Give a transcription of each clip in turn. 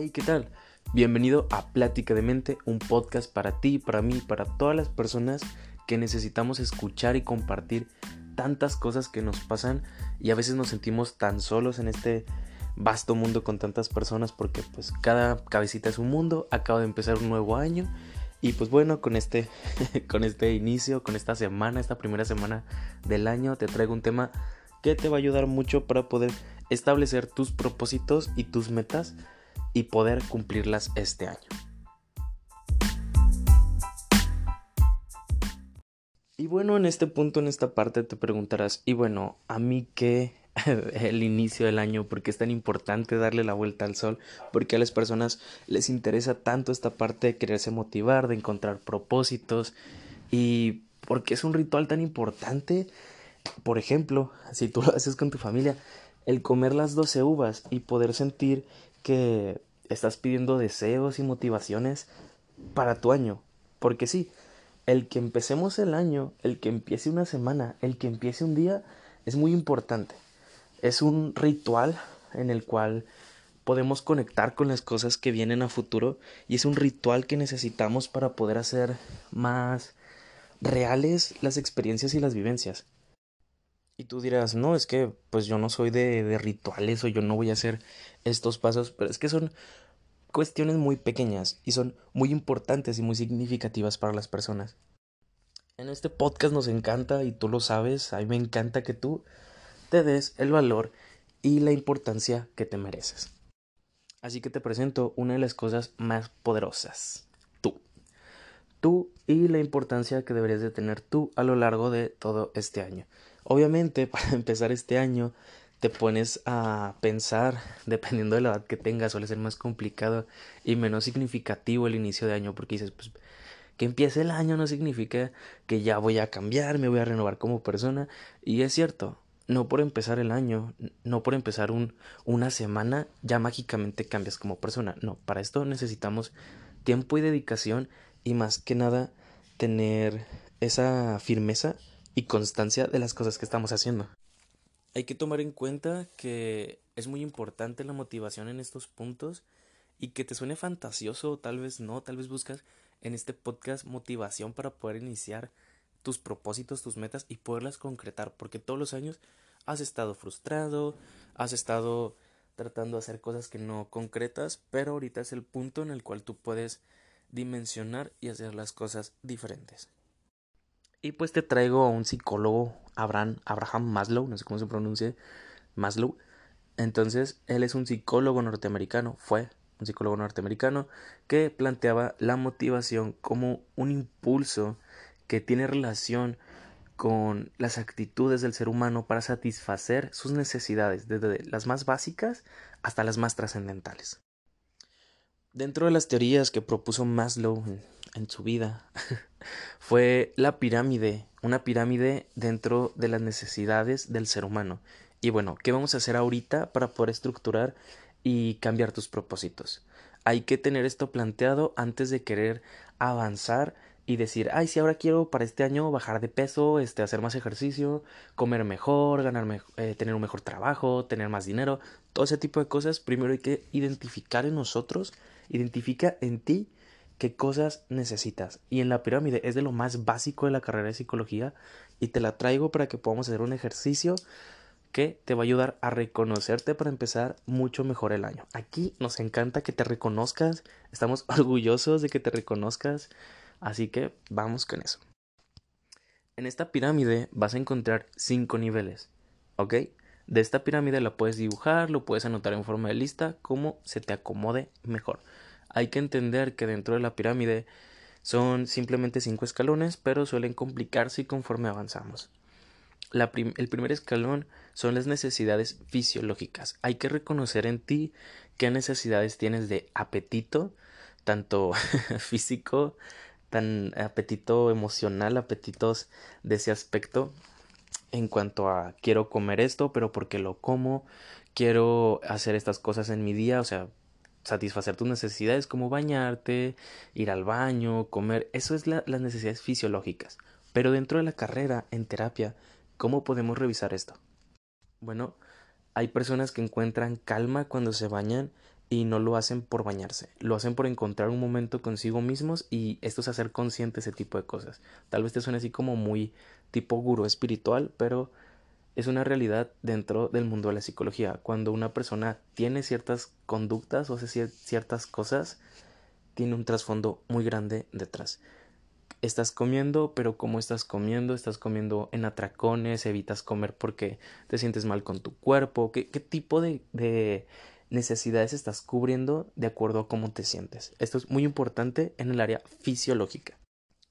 Hey, ¿qué tal? Bienvenido a Plática de Mente, un podcast para ti, para mí, para todas las personas que necesitamos escuchar y compartir tantas cosas que nos pasan y a veces nos sentimos tan solos en este vasto mundo con tantas personas porque pues cada cabecita es un mundo, acaba de empezar un nuevo año y pues bueno, con este con este inicio, con esta semana, esta primera semana del año te traigo un tema que te va a ayudar mucho para poder establecer tus propósitos y tus metas y poder cumplirlas este año. Y bueno, en este punto, en esta parte, te preguntarás, y bueno, ¿a mí qué el inicio del año? ¿Por qué es tan importante darle la vuelta al sol? Porque a las personas les interesa tanto esta parte de quererse motivar, de encontrar propósitos? Y porque es un ritual tan importante, por ejemplo, si tú lo haces con tu familia, el comer las 12 uvas y poder sentir que estás pidiendo deseos y motivaciones para tu año. Porque sí, el que empecemos el año, el que empiece una semana, el que empiece un día, es muy importante. Es un ritual en el cual podemos conectar con las cosas que vienen a futuro y es un ritual que necesitamos para poder hacer más reales las experiencias y las vivencias. Y tú dirás, no, es que pues yo no soy de, de, rituales o yo no voy a hacer estos pasos, pero es que son cuestiones muy pequeñas y son muy importantes y muy significativas para las personas. En este podcast nos encanta, y tú lo sabes, a mí me encanta que tú te des el valor y la importancia que te mereces. Así que te presento una de las cosas más poderosas, tú. Tú y la importancia que deberías de tener tú a lo largo de todo este año. Obviamente, para empezar este año, te pones a pensar, dependiendo de la edad que tengas, suele ser más complicado y menos significativo el inicio de año, porque dices, pues, que empiece el año no significa que ya voy a cambiar, me voy a renovar como persona, y es cierto, no por empezar el año, no por empezar un, una semana, ya mágicamente cambias como persona, no, para esto necesitamos tiempo y dedicación y más que nada tener esa firmeza y constancia de las cosas que estamos haciendo. Hay que tomar en cuenta que es muy importante la motivación en estos puntos y que te suene fantasioso tal vez no, tal vez buscas en este podcast motivación para poder iniciar tus propósitos, tus metas y poderlas concretar, porque todos los años has estado frustrado, has estado tratando de hacer cosas que no concretas, pero ahorita es el punto en el cual tú puedes dimensionar y hacer las cosas diferentes. Y pues te traigo a un psicólogo, Abraham, Abraham Maslow, no sé cómo se pronuncia, Maslow. Entonces, él es un psicólogo norteamericano, fue un psicólogo norteamericano que planteaba la motivación como un impulso que tiene relación con las actitudes del ser humano para satisfacer sus necesidades, desde las más básicas hasta las más trascendentales. Dentro de las teorías que propuso Maslow en su vida fue la pirámide, una pirámide dentro de las necesidades del ser humano. Y bueno, ¿qué vamos a hacer ahorita para poder estructurar y cambiar tus propósitos? Hay que tener esto planteado antes de querer avanzar y decir, ay, si ahora quiero para este año bajar de peso, este, hacer más ejercicio, comer mejor, ganar eh, tener un mejor trabajo, tener más dinero, todo ese tipo de cosas, primero hay que identificar en nosotros, identifica en ti qué cosas necesitas. Y en la pirámide es de lo más básico de la carrera de psicología y te la traigo para que podamos hacer un ejercicio que te va a ayudar a reconocerte para empezar mucho mejor el año. Aquí nos encanta que te reconozcas, estamos orgullosos de que te reconozcas, así que vamos con eso. En esta pirámide vas a encontrar cinco niveles, ¿ok? De esta pirámide la puedes dibujar, lo puedes anotar en forma de lista, como se te acomode mejor. Hay que entender que dentro de la pirámide son simplemente cinco escalones, pero suelen complicarse conforme avanzamos. el primer escalón son las necesidades fisiológicas. Hay que reconocer en ti qué necesidades tienes de apetito, tanto físico, tan apetito emocional, apetitos de ese aspecto en cuanto a quiero comer esto, pero porque lo como, quiero hacer estas cosas en mi día, o sea, satisfacer tus necesidades como bañarte, ir al baño, comer, eso es las necesidades fisiológicas. Pero dentro de la carrera, en terapia, ¿cómo podemos revisar esto? Bueno, hay personas que encuentran calma cuando se bañan y no lo hacen por bañarse, lo hacen por encontrar un momento consigo mismos y esto es hacer consciente ese tipo de cosas. Tal vez te suene así como muy tipo gurú espiritual, pero es una realidad dentro del mundo de la psicología. Cuando una persona tiene ciertas conductas o hace ciertas cosas, tiene un trasfondo muy grande detrás. Estás comiendo, pero ¿cómo estás comiendo? Estás comiendo en atracones, evitas comer porque te sientes mal con tu cuerpo. ¿Qué, qué tipo de, de necesidades estás cubriendo de acuerdo a cómo te sientes. Esto es muy importante en el área fisiológica.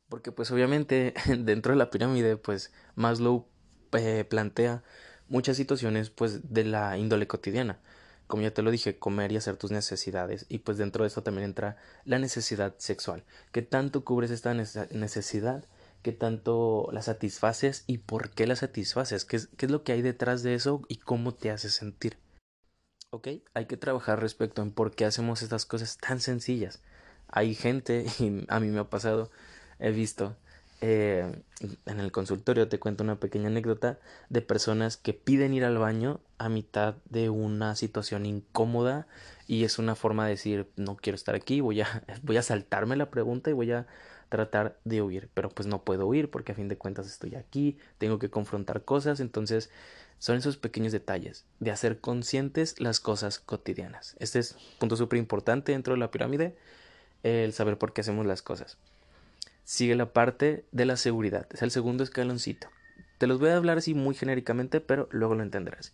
Porque pues obviamente dentro de la pirámide pues Maslow eh, plantea muchas situaciones pues de la índole cotidiana. Como ya te lo dije, comer y hacer tus necesidades. Y pues dentro de eso también entra la necesidad sexual. ¿Qué tanto cubres esta necesidad? ¿Qué tanto la satisfaces? ¿Y por qué la satisfaces? ¿Qué es, ¿Qué es lo que hay detrás de eso? ¿Y cómo te hace sentir? ¿ok? Hay que trabajar respecto en por qué hacemos estas cosas tan sencillas. Hay gente, y a mí me ha pasado, he visto eh, en el consultorio, te cuento una pequeña anécdota de personas que piden ir al baño a mitad de una situación incómoda y es una forma de decir no quiero estar aquí, voy a, voy a saltarme la pregunta y voy a tratar de huir, pero pues no puedo huir porque a fin de cuentas estoy aquí, tengo que confrontar cosas, entonces son esos pequeños detalles de hacer conscientes las cosas cotidianas. Este es un punto súper importante dentro de la pirámide, el saber por qué hacemos las cosas. Sigue la parte de la seguridad, es el segundo escaloncito. Te los voy a hablar así muy genéricamente, pero luego lo entenderás.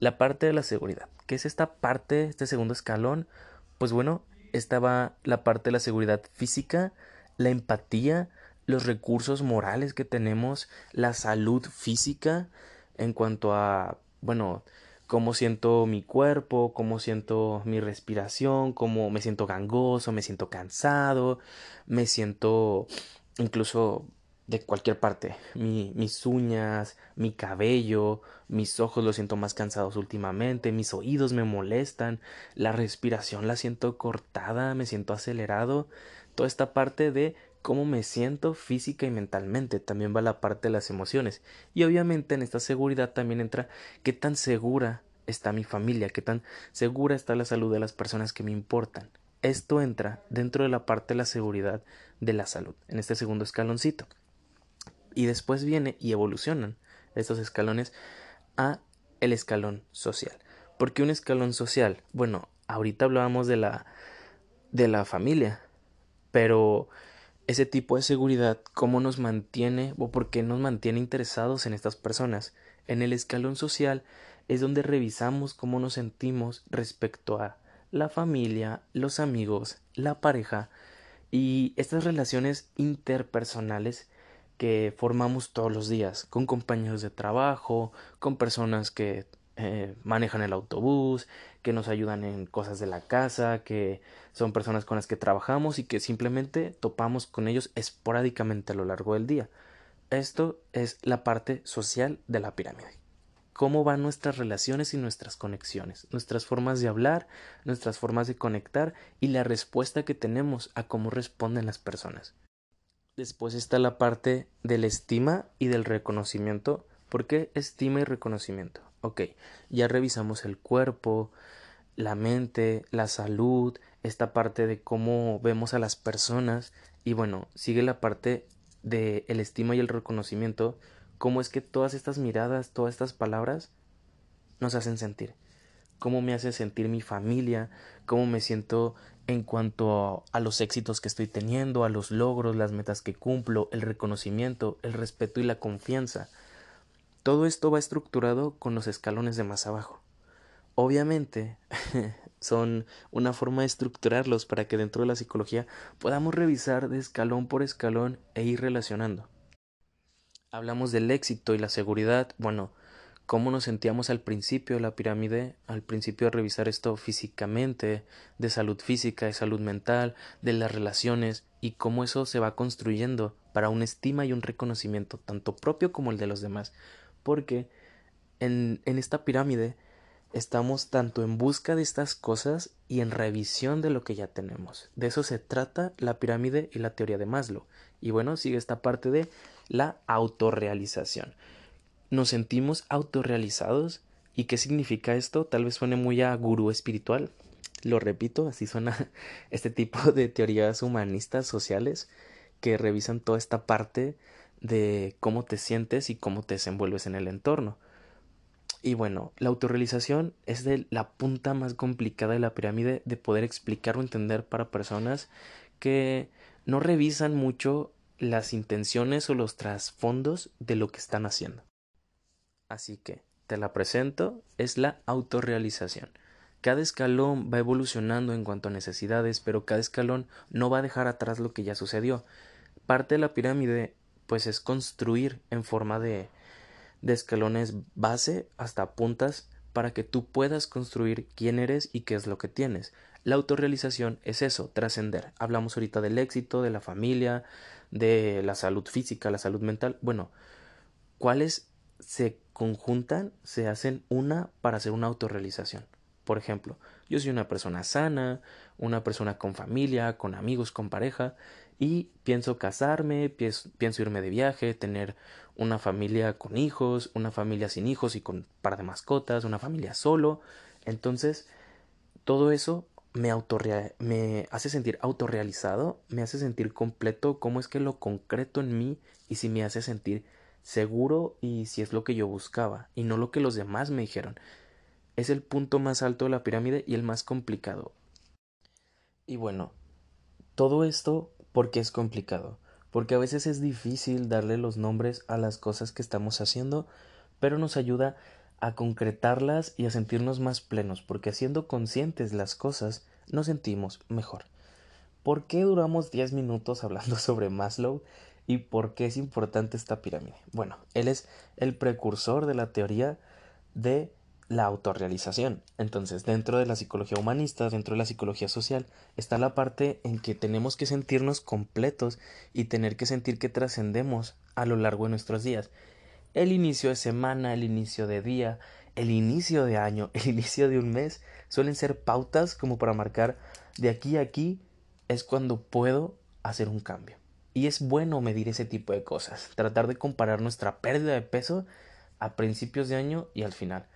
La parte de la seguridad. ¿Qué es esta parte, este segundo escalón? Pues bueno, estaba la parte de la seguridad física, la empatía, los recursos morales que tenemos, la salud física, en cuanto a, bueno, cómo siento mi cuerpo, cómo siento mi respiración, cómo me siento gangoso, me siento cansado, me siento incluso de cualquier parte, mi, mis uñas, mi cabello, mis ojos los siento más cansados últimamente, mis oídos me molestan, la respiración la siento cortada, me siento acelerado, toda esta parte de cómo me siento física y mentalmente, también va la parte de las emociones. Y obviamente en esta seguridad también entra qué tan segura está mi familia, qué tan segura está la salud de las personas que me importan. Esto entra dentro de la parte de la seguridad de la salud, en este segundo escaloncito. Y después viene y evolucionan estos escalones a el escalón social. porque un escalón social? Bueno, ahorita hablábamos de la de la familia, pero ese tipo de seguridad, cómo nos mantiene o por qué nos mantiene interesados en estas personas. En el escalón social es donde revisamos cómo nos sentimos respecto a la familia, los amigos, la pareja y estas relaciones interpersonales que formamos todos los días con compañeros de trabajo, con personas que eh, manejan el autobús, que nos ayudan en cosas de la casa, que son personas con las que trabajamos y que simplemente topamos con ellos esporádicamente a lo largo del día. Esto es la parte social de la pirámide. Cómo van nuestras relaciones y nuestras conexiones, nuestras formas de hablar, nuestras formas de conectar y la respuesta que tenemos a cómo responden las personas. Después está la parte de la estima y del reconocimiento. ¿Por qué estima y reconocimiento? Ok, ya revisamos el cuerpo, la mente, la salud, esta parte de cómo vemos a las personas y bueno, sigue la parte de el estima y el reconocimiento, cómo es que todas estas miradas, todas estas palabras nos hacen sentir, cómo me hace sentir mi familia, cómo me siento en cuanto a los éxitos que estoy teniendo, a los logros, las metas que cumplo, el reconocimiento, el respeto y la confianza. Todo esto va estructurado con los escalones de más abajo. Obviamente son una forma de estructurarlos para que dentro de la psicología podamos revisar de escalón por escalón e ir relacionando. Hablamos del éxito y la seguridad, bueno, cómo nos sentíamos al principio de la pirámide, al principio de revisar esto físicamente, de salud física, de salud mental, de las relaciones y cómo eso se va construyendo para una estima y un reconocimiento tanto propio como el de los demás porque en, en esta pirámide estamos tanto en busca de estas cosas y en revisión de lo que ya tenemos. De eso se trata la pirámide y la teoría de Maslow. Y bueno, sigue esta parte de la autorrealización. Nos sentimos autorrealizados. ¿Y qué significa esto? Tal vez suene muy a gurú espiritual. lo repito, así suena este tipo de teorías humanistas sociales que revisan toda esta parte de cómo te sientes y cómo te desenvuelves en el entorno. Y bueno, la autorrealización es de la punta más complicada de la pirámide de poder explicar o entender para personas que no revisan mucho las intenciones o los trasfondos de lo que están haciendo. Así que te la presento, es la autorrealización. Cada escalón va evolucionando en cuanto a necesidades, pero cada escalón no va a dejar atrás lo que ya sucedió. Parte de la pirámide, pues es construir en forma de, de escalones base hasta puntas para que tú puedas construir quién eres y qué es lo que tienes. La autorrealización es eso, trascender. Hablamos ahorita del éxito, de la familia, de la salud física, la salud mental. Bueno, ¿cuáles se conjuntan, se hacen una para hacer una autorrealización? Por ejemplo, yo soy una persona sana, una persona con familia, con amigos, con pareja, y pienso casarme, pienso, irme de viaje, tener una familia con hijos, una familia sin hijos y con un par de mascotas, una familia solo. Entonces, todo eso me, me hace sentir autorrealizado, me hace sentir completo, cómo es que lo concreto en mí y si me hace sentir seguro y si es lo que yo buscaba y no lo que los demás me dijeron es el punto más alto de la pirámide y el más complicado. Y bueno, todo esto porque es complicado, porque a veces es difícil darle los nombres a las cosas que estamos haciendo, pero nos ayuda a concretarlas y a sentirnos más plenos, porque haciendo conscientes las cosas nos sentimos mejor. ¿Por qué duramos 10 minutos hablando sobre Maslow y por qué es importante esta pirámide? Bueno, él es el precursor de la teoría de la autorrealización. Entonces, dentro de la psicología humanista, dentro de la psicología social, está la parte en que tenemos que sentirnos completos y tener que sentir que trascendemos a lo largo de nuestros días. El inicio de semana, el inicio de día, el inicio de año, el inicio de un mes, suelen ser pautas como para marcar de aquí a aquí es cuando puedo hacer un cambio. Y es bueno medir ese tipo de cosas, tratar de comparar nuestra pérdida de peso a principios de año y al final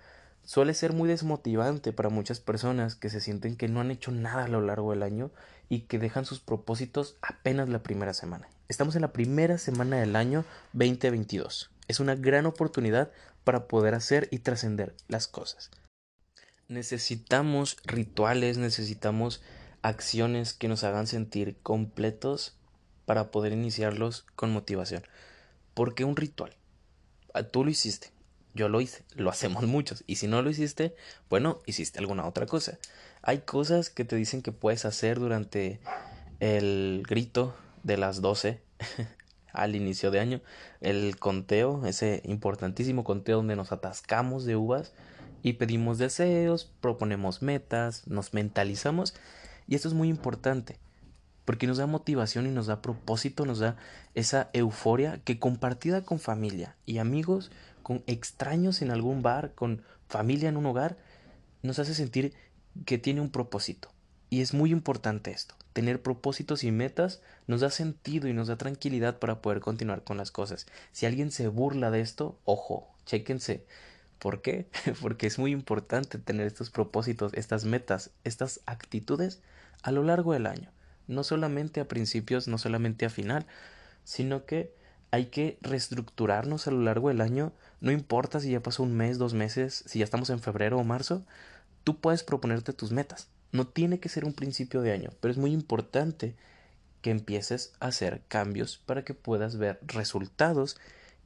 suele ser muy desmotivante para muchas personas que se sienten que no han hecho nada a lo largo del año y que dejan sus propósitos apenas la primera semana. Estamos en la primera semana del año 2022. Es una gran oportunidad para poder hacer y trascender las cosas. Necesitamos rituales, necesitamos acciones que nos hagan sentir completos para poder iniciarlos con motivación. ¿Por qué un ritual? Ah, tú lo hiciste, yo lo hice, lo hacemos muchos. Y si no lo hiciste, bueno, hiciste alguna otra cosa. Hay cosas que te dicen que puedes hacer durante el grito de las 12 al inicio de año, el conteo, ese importantísimo conteo donde nos atascamos de uvas y pedimos deseos, proponemos metas, nos mentalizamos y esto es muy importante porque nos da motivación y nos da propósito, nos da esa euforia que compartida con familia y amigos con extraños en algún bar, con familia en un hogar, nos hace sentir que tiene un propósito. Y es muy importante esto. Tener propósitos y metas nos da sentido y nos da tranquilidad para poder continuar con las cosas. Si alguien se burla de esto, ojo, chéquense. ¿Por qué? Porque es muy importante tener estos propósitos, estas metas, estas actitudes a lo largo del año. No solamente a principios, no solamente a final, sino que hay que reestructurarnos a lo largo del año. No importa si ya pasó un mes, dos meses, si ya estamos en febrero o marzo, tú puedes proponerte tus metas. No tiene que ser un principio de año, pero es muy importante que empieces a hacer cambios para que puedas ver resultados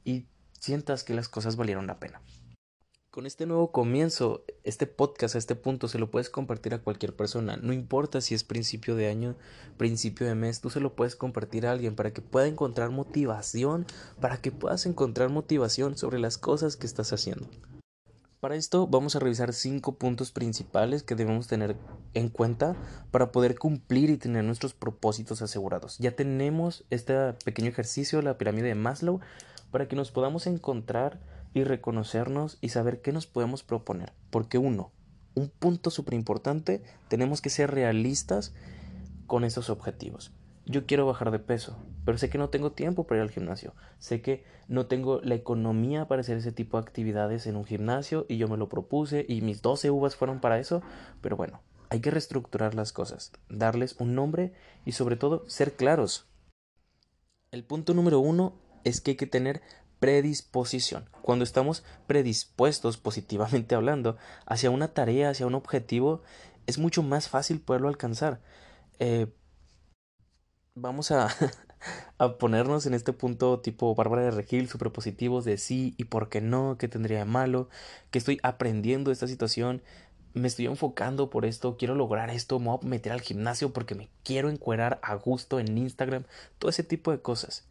y sientas que las cosas valieron la pena. Con este nuevo comienzo, este podcast a este punto se lo puedes compartir a cualquier persona. No importa si es principio de año, principio de mes, tú se lo puedes compartir a alguien para que pueda encontrar motivación, para que puedas encontrar motivación sobre las cosas que estás haciendo. Para esto vamos a revisar cinco puntos principales que debemos tener en cuenta para poder cumplir y tener nuestros propósitos asegurados. Ya tenemos este pequeño ejercicio, la pirámide de Maslow, para que nos podamos encontrar y reconocernos y saber qué nos podemos proponer. Porque uno, un punto súper importante, tenemos que ser realistas con esos objetivos. Yo quiero bajar de peso, pero sé que no tengo tiempo para ir al gimnasio. Sé que no tengo la economía para hacer ese tipo de actividades en un gimnasio y yo me lo propuse y mis 12 uvas fueron para eso. Pero bueno, hay que reestructurar las cosas, darles un nombre y sobre todo ser claros. El punto número uno es que hay que tener predisposición. Cuando estamos predispuestos, positivamente hablando, hacia una tarea, hacia un objetivo, es mucho más fácil poderlo alcanzar. Eh, vamos a, a, ponernos en este punto tipo Bárbara de Regil, superpositivos de sí y por qué no, qué tendría de malo, que estoy aprendiendo esta situación, me estoy enfocando por esto, quiero lograr esto, me voy a meter al gimnasio porque me quiero encuerar a gusto en Instagram, todo ese tipo de cosas.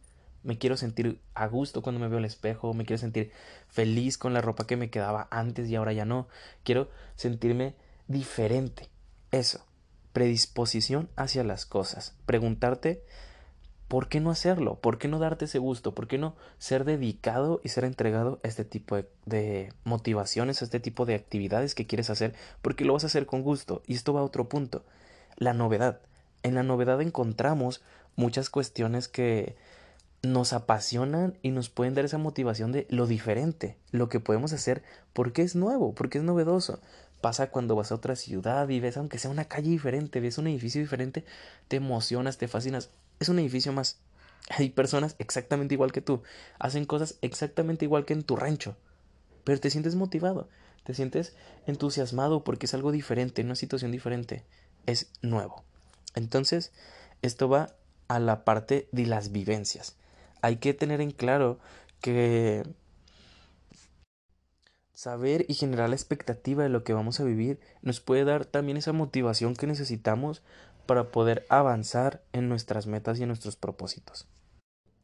Me quiero sentir a gusto cuando me veo al espejo, me quiero sentir feliz con la ropa que me quedaba antes y ahora ya no. Quiero sentirme diferente. Eso, predisposición hacia las cosas. Preguntarte ¿por qué no hacerlo? ¿Por qué no darte ese gusto? ¿Por qué no ser dedicado y ser entregado a este tipo de, motivaciones, a este tipo de actividades que quieres hacer? Porque lo vas a hacer con gusto. Y esto va a otro punto. La novedad. En la novedad encontramos muchas cuestiones que nos apasionan y nos pueden dar esa motivación de lo diferente, lo que podemos hacer porque es nuevo, porque es novedoso. Pasa cuando vas a otra ciudad y ves, aunque sea una calle diferente, ves un edificio diferente, te emocionas, te fascinas es un edificio más. Hay personas exactamente igual que tú, hacen cosas exactamente igual que en tu rancho, pero te sientes motivado, te sientes entusiasmado porque es algo diferente, una situación diferente, es nuevo. Entonces, esto va a la parte de las vivencias. Hay que tener en claro que saber y generar la expectativa de lo que vamos a vivir nos puede dar también esa motivación que necesitamos para poder avanzar en nuestras metas y en nuestros propósitos.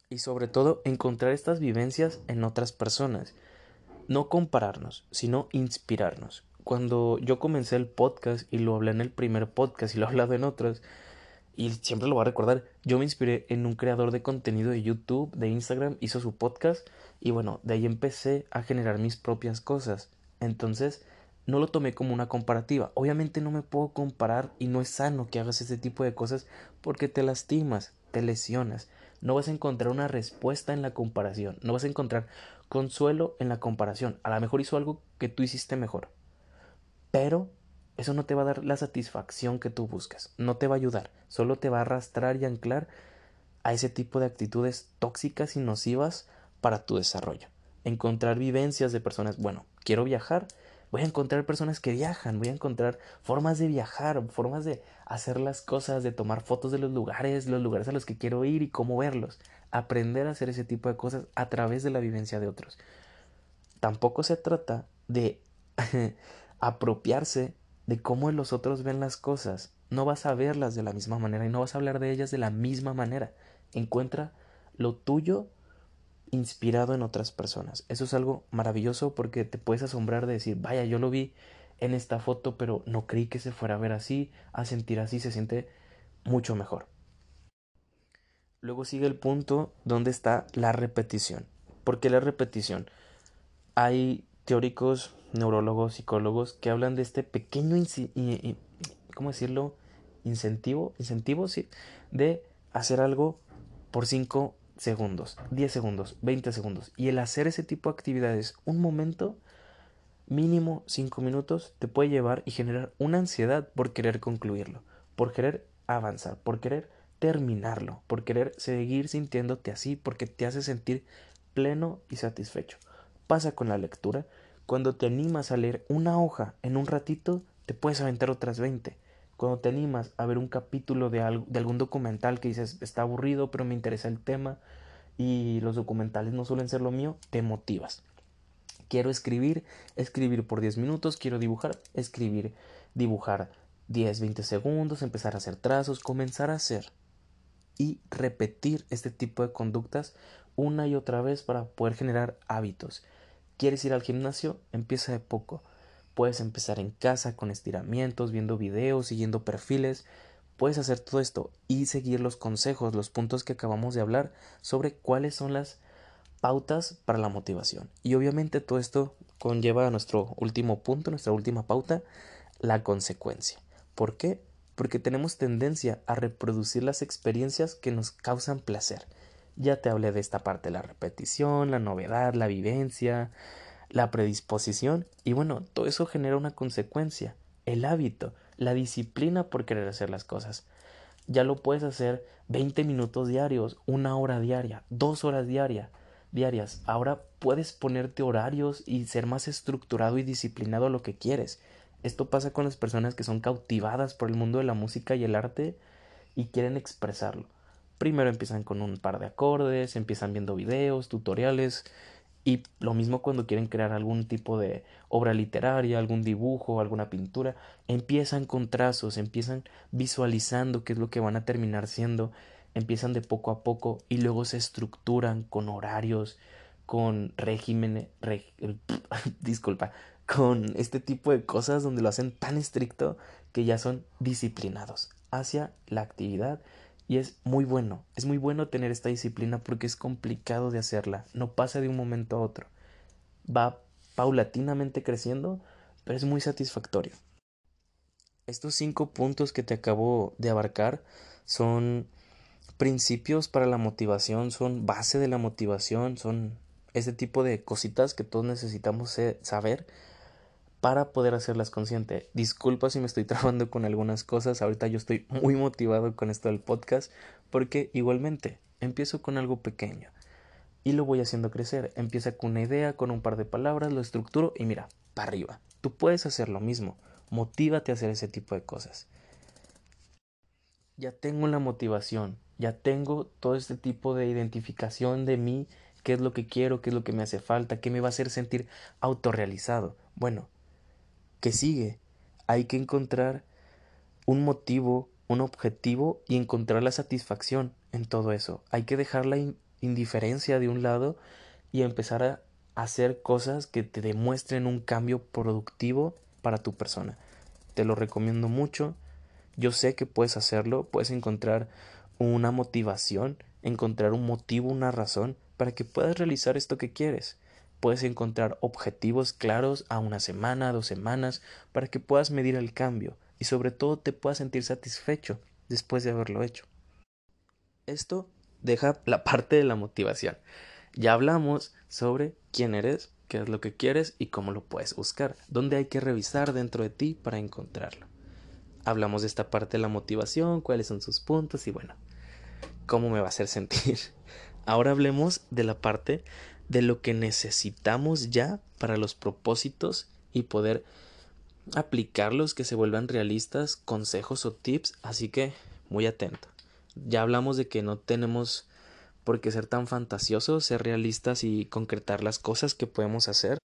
Y sobre todo encontrar estas vivencias en otras personas. No compararnos, sino inspirarnos. Cuando yo comencé el podcast y lo hablé en el primer podcast y lo he hablado en otros, y siempre lo voy a recordar, yo me inspiré en un creador de contenido de YouTube, de Instagram, hizo su podcast y bueno, de ahí empecé a generar mis propias cosas. Entonces, no lo tomé como una comparativa. Obviamente no me puedo comparar y no es sano que hagas este tipo de cosas porque te lastimas, te lesionas. No vas a encontrar una respuesta en la comparación, no vas a encontrar consuelo en la comparación. A lo mejor hizo algo que tú hiciste mejor, pero eso no te va a dar la satisfacción que tú buscas, no te va a ayudar, solo te va a arrastrar y anclar a ese tipo de actitudes tóxicas y nocivas para tu desarrollo. Encontrar vivencias de personas, bueno, quiero viajar, voy a encontrar personas que viajan, voy a encontrar formas de viajar, formas de hacer las cosas, de tomar fotos de los lugares, los lugares a los que quiero ir y cómo verlos. Aprender a hacer ese tipo de cosas a través de la vivencia de otros. Tampoco se trata de apropiarse de cómo los otros ven las cosas. No vas a verlas de la misma manera y no vas a hablar de ellas de la misma manera. Encuentra lo tuyo inspirado en otras personas. Eso es algo maravilloso porque te puedes asombrar de decir, vaya, yo lo vi en esta foto, pero no creí que se fuera a ver así, a sentir así, se siente mucho mejor. Luego sigue el punto donde está la repetición. ¿Por qué la repetición? Hay teóricos, neurólogos, psicólogos que hablan de este pequeño, ¿cómo decirlo? Incentivo, de hacer algo por cinco segundos, 10 segundos, 20 segundos. Y el hacer ese tipo de actividades un momento, mínimo 5 minutos, te puede llevar y generar una ansiedad por querer concluirlo, por querer avanzar, por querer terminarlo, por querer seguir sintiéndote así, porque te hace sentir pleno y satisfecho. Pasa con la lectura. Cuando te animas a leer una hoja en un ratito, te puedes aventar otras 20 cuando te animas a ver un capítulo de, de algún documental que dices está aburrido pero me interesa el tema y los documentales no suelen ser lo mío, te motivas. Quiero escribir, escribir por 10 minutos, quiero dibujar, escribir, dibujar 10, 20 segundos, empezar a hacer trazos, comenzar a hacer y repetir este tipo de conductas una y otra vez para poder generar hábitos. ¿Quieres ir al gimnasio? Empieza de poco. Puedes empezar en casa con estiramientos, viendo videos, siguiendo perfiles. Puedes hacer todo esto y seguir los consejos, los puntos que acabamos de hablar sobre cuáles son las pautas para la motivación. Y obviamente todo esto conlleva a nuestro último punto, nuestra última pauta, la consecuencia. ¿Por qué? Porque tenemos tendencia a reproducir las experiencias que nos causan placer. Ya te hablé de esta parte, la repetición, la novedad, la vivencia, la predisposición y bueno, todo eso genera una consecuencia, el hábito. la disciplina por querer hacer las cosas. Ya lo puedes hacer 20 minutos diarios, una hora diaria, dos horas diarias diarias. Ahora puedes ponerte horarios y ser más estructurado y disciplinado a lo que quieres. Esto pasa con las personas que son cautivadas por el mundo de la música y el arte y quieren expresarlo. Primero empiezan con un par de acordes, empiezan viendo videos, tutoriales y lo mismo cuando quieren crear algún tipo de obra literaria, algún dibujo, alguna pintura, empiezan con trazos, empiezan visualizando qué es lo que van a terminar siendo empiezan de poco a poco y luego se estructuran con horarios, con régimen, disculpa, con este tipo de cosas donde lo hacen tan estricto que ya son disciplinados hacia la actividad y es muy bueno, es muy bueno tener esta disciplina porque es complicado de hacerla, no pasa de un momento a otro, va paulatinamente creciendo, pero es muy satisfactorio. Estos cinco puntos que te acabo de abarcar son principios para la motivación, son base de la motivación, son ese tipo de cositas que todos necesitamos saber para poder hacerlas consciente. Disculpa si me estoy trabando con algunas cosas, ahorita yo estoy muy motivado con esto del podcast porque igualmente empiezo con algo pequeño y lo voy haciendo crecer. Empieza con una idea, con un par de palabras, lo estructuro y mira, para arriba. Tú puedes hacer lo mismo. Motívate a hacer ese tipo de cosas. Ya tengo la motivación, ya tengo todo este tipo de identificación de mí, qué es lo que quiero, qué es lo que me hace falta, qué me va a hacer sentir autorrealizado. Bueno, ¿qué sigue? Hay que encontrar un motivo, un objetivo y encontrar la satisfacción en todo eso. Hay que dejar la indiferencia de un lado y empezar a hacer cosas que te demuestren un cambio productivo para tu persona. Te lo recomiendo mucho. Yo sé que puedes hacerlo, puedes encontrar una motivación, encontrar un motivo, una razón para que puedas realizar esto que quieres. Puedes encontrar objetivos claros a una semana, dos semanas, para que puedas medir el cambio y sobre todo te puedas sentir satisfecho después de haberlo hecho. Esto deja la parte de la motivación. Ya hablamos sobre quién eres, qué es lo que quieres y cómo lo puedes buscar, dónde hay que revisar dentro de ti para encontrarlo. Hablamos de esta parte de la motivación, cuáles son sus puntos y bueno, cómo me va a hacer sentir. Ahora hablemos de la parte de lo que necesitamos ya para los propósitos y poder aplicarlos que se vuelvan realistas, consejos o tips, así que muy atento. Ya hablamos de que no tenemos por qué ser tan fantasiosos, ser realistas y concretar las cosas que podemos hacer.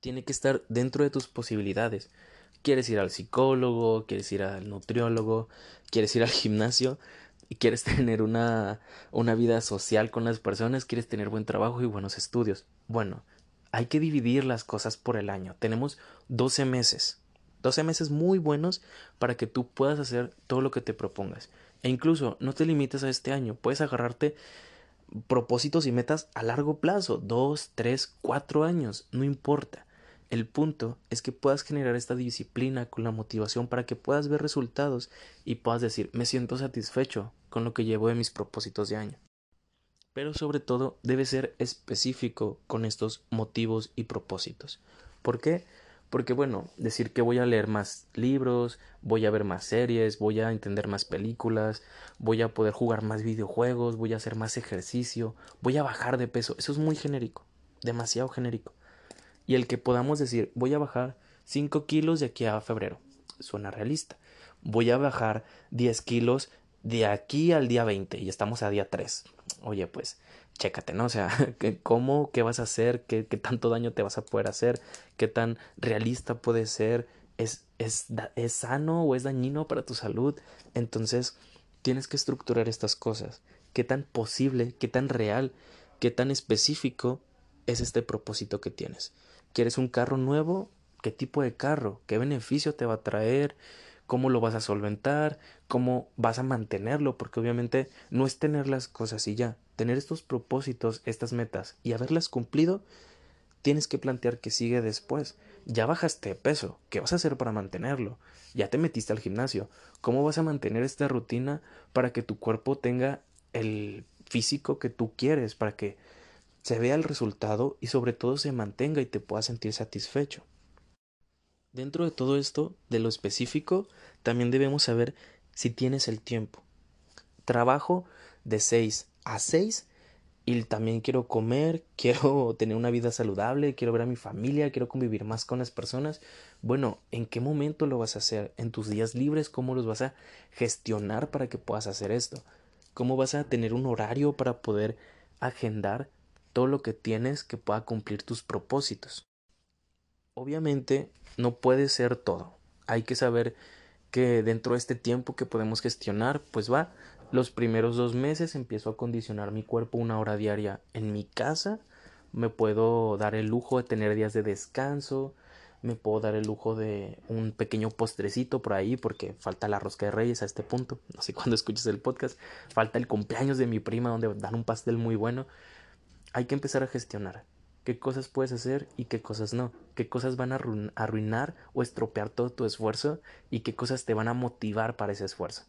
Tiene que estar dentro de tus posibilidades. Quieres ir al psicólogo, quieres ir al nutriólogo, quieres ir al gimnasio, y quieres tener una, una vida social con las personas, quieres tener buen trabajo y buenos estudios. Bueno, hay que dividir las cosas por el año. Tenemos 12 meses. 12 meses muy buenos para que tú puedas hacer todo lo que te propongas. E incluso no te limites a este año. Puedes agarrarte propósitos y metas a largo plazo. 2, 3, 4 años. No importa. El punto es que puedas generar esta disciplina con la motivación para que puedas ver resultados y puedas decir me siento satisfecho con lo que llevo de mis propósitos de año. Pero sobre todo debe ser específico con estos motivos y propósitos. ¿Por qué? Porque bueno, decir que voy a leer más libros, voy a ver más series, voy a entender más películas, voy a poder jugar más videojuegos, voy a hacer más ejercicio, voy a bajar de peso, eso es muy genérico, demasiado genérico y el que podamos decir voy a bajar 5 kilos de aquí a febrero. Suena realista. Voy a bajar 10 kilos de aquí al día 20 y estamos a día 3. Oye, pues chécate, ¿no? O sea, ¿cómo, qué vas a hacer? ¿Qué, qué tanto daño te vas a poder hacer? ¿Qué tan realista puede ser? ¿Es, es, ¿Es sano o es dañino para tu salud? Entonces, tienes que estructurar estas cosas. ¿Qué tan posible, qué tan real, qué tan específico es este propósito que tienes? ¿Quieres un carro nuevo? ¿Qué tipo de carro? ¿Qué beneficio te va a traer? ¿Cómo lo vas a solventar? ¿Cómo vas a mantenerlo? Porque obviamente no es tener las cosas y ya. Tener estos propósitos, estas metas y haberlas cumplido, tienes que plantear que sigue después. Ya bajaste de peso, ¿qué vas a hacer para mantenerlo? Ya te metiste al gimnasio, ¿cómo vas a mantener esta rutina para que tu cuerpo tenga el físico que tú quieres, para que se vea el resultado y sobre todo se mantenga y te pueda sentir satisfecho. Dentro de todo esto, de lo específico, también debemos saber si tienes el tiempo. Trabajo de 6 a 6 y también quiero comer, quiero tener una vida saludable, quiero ver a mi familia, quiero convivir más con las personas. Bueno, ¿en qué momento lo vas a hacer? ¿En tus días libres? ¿Cómo los vas a gestionar para que puedas hacer esto? ¿Cómo vas a tener un horario para poder agendar todo lo que tienes que pueda cumplir tus propósitos? Obviamente no puede ser todo. Hay que saber que dentro de este tiempo que podemos gestionar, pues va, los primeros dos meses empiezo a condicionar mi cuerpo una hora diaria en mi casa, me puedo dar el lujo de tener días de descanso, me puedo dar el lujo de un pequeño postrecito por ahí porque falta la rosca de reyes a este punto, no sé cuándo escuches el podcast, falta el cumpleaños de mi prima donde dan un pastel muy bueno, hay que empezar a gestionar qué cosas puedes hacer y qué cosas no, qué cosas van a arruinar o estropear todo tu esfuerzo y qué cosas te van a motivar para ese esfuerzo.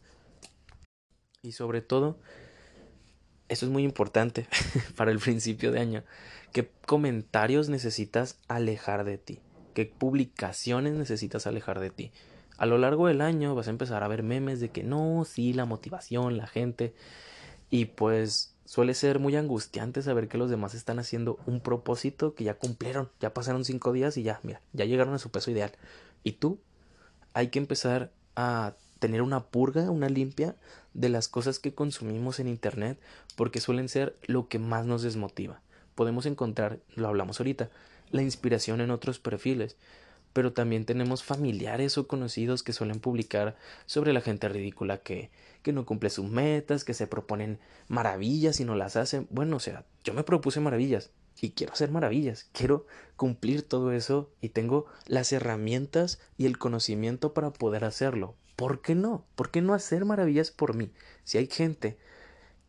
Y sobre todo, eso es muy importante para el principio de año, qué comentarios necesitas alejar de ti, qué publicaciones necesitas alejar de ti. A lo largo del año vas a empezar a ver memes de que no, sí, la motivación, la gente, y pues suele ser muy angustiante saber que los demás están haciendo un propósito que ya cumplieron, ya pasaron cinco días y ya, mira, ya llegaron a su peso ideal. Y tú, hay que empezar a tener una purga, una limpia de las cosas que consumimos en Internet, porque suelen ser lo que más nos desmotiva. Podemos encontrar, lo hablamos ahorita, la inspiración en otros perfiles, pero también tenemos familiares o conocidos que suelen publicar sobre la gente ridícula que, que no cumple sus metas, que se proponen maravillas y no las hacen. Bueno, o sea, yo me propuse maravillas y quiero hacer maravillas, quiero cumplir todo eso y tengo las herramientas y el conocimiento para poder hacerlo. ¿Por qué no? ¿Por qué no hacer maravillas por mí? Si hay gente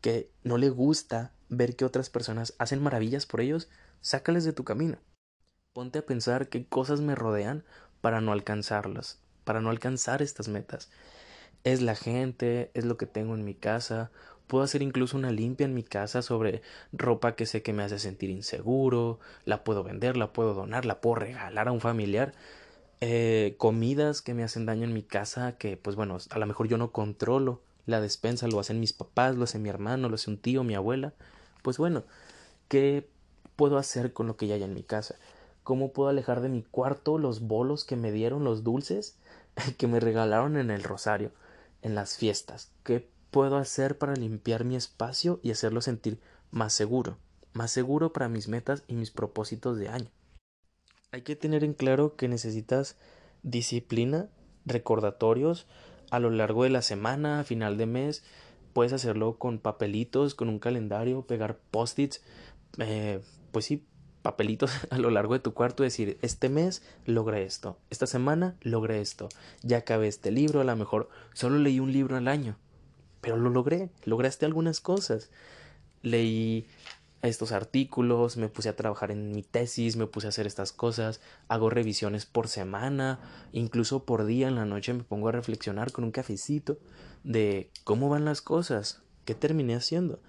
que no le gusta ver que otras personas hacen maravillas por ellos, sácales de tu camino. Ponte a pensar qué cosas me rodean para no alcanzarlas, para no alcanzar estas metas. Es la gente, es lo que tengo en mi casa. Puedo hacer incluso una limpia en mi casa sobre ropa que sé que me hace sentir inseguro. La puedo vender, la puedo donar, la puedo regalar a un familiar. Eh, comidas que me hacen daño en mi casa que pues bueno, a lo mejor yo no controlo. La despensa lo hacen mis papás, lo hace mi hermano, lo hace un tío, mi abuela. Pues bueno, ¿qué puedo hacer con lo que ya hay en mi casa? ¿Cómo puedo alejar de mi cuarto los bolos que me dieron, los dulces que me regalaron en el rosario, en las fiestas? ¿Qué puedo hacer para limpiar mi espacio y hacerlo sentir más seguro? Más seguro para mis metas y mis propósitos de año. Hay que tener en claro que necesitas disciplina, recordatorios a lo largo de la semana, a final de mes. Puedes hacerlo con papelitos, con un calendario, pegar post-its. Eh, pues sí, papelitos a lo largo de tu cuarto, decir, este mes logré esto, esta semana logré esto, ya acabé este libro, a lo mejor solo leí un libro al año, pero lo logré, lograste algunas cosas. Leí estos artículos, me puse a trabajar en mi tesis, me puse a hacer estas cosas, hago revisiones por semana, incluso por día en la noche me pongo a reflexionar con un cafecito de cómo van las cosas, qué terminé haciendo,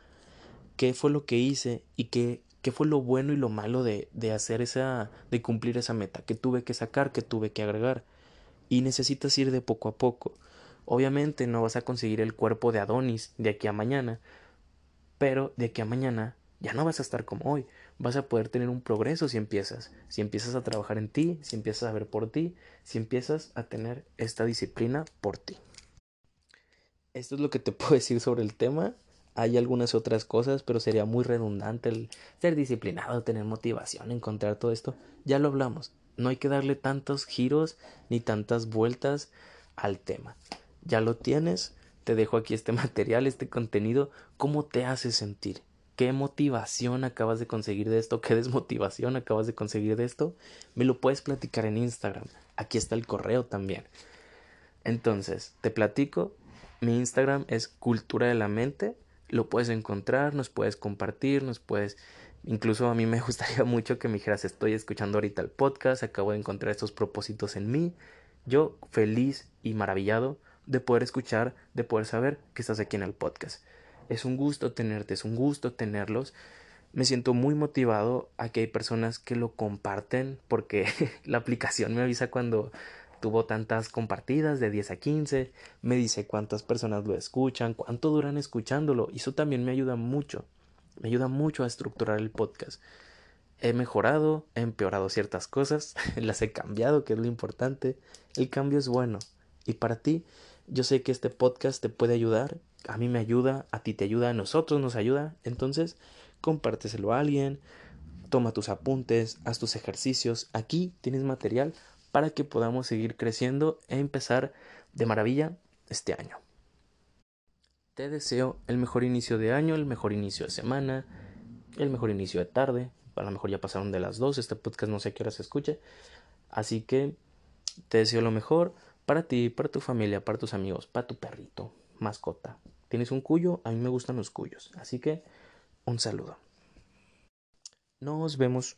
qué fue lo que hice y qué qué fue lo bueno y lo malo de, de hacer esa, de cumplir esa meta, que tuve que sacar, que tuve que agregar. Y necesitas ir de poco a poco. Obviamente no vas a conseguir el cuerpo de Adonis de aquí a mañana, pero de aquí a mañana ya no vas a estar como hoy. Vas a poder tener un progreso si empiezas, si empiezas a trabajar en ti, si empiezas a ver por ti, si empiezas a tener esta disciplina por ti. Esto es lo que te puedo decir sobre el tema. Hay algunas otras cosas, pero sería muy redundante el ser disciplinado, tener motivación, encontrar todo esto. Ya lo hablamos. No hay que darle tantos giros ni tantas vueltas al tema. Ya lo tienes. Te dejo aquí este material, este contenido. ¿Cómo te hace sentir? ¿Qué motivación acabas de conseguir de esto? ¿Qué desmotivación acabas de conseguir de esto? Me lo puedes platicar en Instagram. Aquí está el correo también. Entonces, te platico. Mi Instagram es cultura de la mente lo puedes encontrar, nos puedes compartir, nos puedes... Incluso a mí me gustaría mucho que me dijeras, estoy escuchando ahorita el podcast, acabo de encontrar estos propósitos en mí. Yo feliz y maravillado de poder escuchar, de poder saber que estás aquí en el podcast. Es un gusto tenerte, es un gusto tenerlos. me siento muy motivado a que hay personas que lo comparten porque la aplicación me avisa cuando tuvo tantas compartidas de 10 a 15, me dice cuántas personas lo escuchan, cuánto duran escuchándolo y eso también me ayuda mucho, me ayuda mucho a estructurar el podcast. He mejorado, he empeorado ciertas cosas, las he cambiado, que es lo importante. El cambio es bueno. Y para ti, yo sé que este podcast te puede ayudar, a mí me ayuda, a ti te ayuda, a nosotros nos ayuda. Entonces, compárteselo a alguien, toma tus apuntes, haz tus ejercicios. Aquí tienes material para que podamos seguir creciendo e empezar de maravilla este año. Te deseo el mejor inicio de año, el mejor inicio de semana, el mejor inicio de tarde. A lo mejor ya pasaron de las dos, este podcast no sé a qué hora se escuche. Así que te deseo lo mejor para ti, para tu familia, para tus amigos, para tu perrito, mascota. ¿Tienes un cuyo? A mí me gustan los cuyos. Así que un saludo. Nos vemos.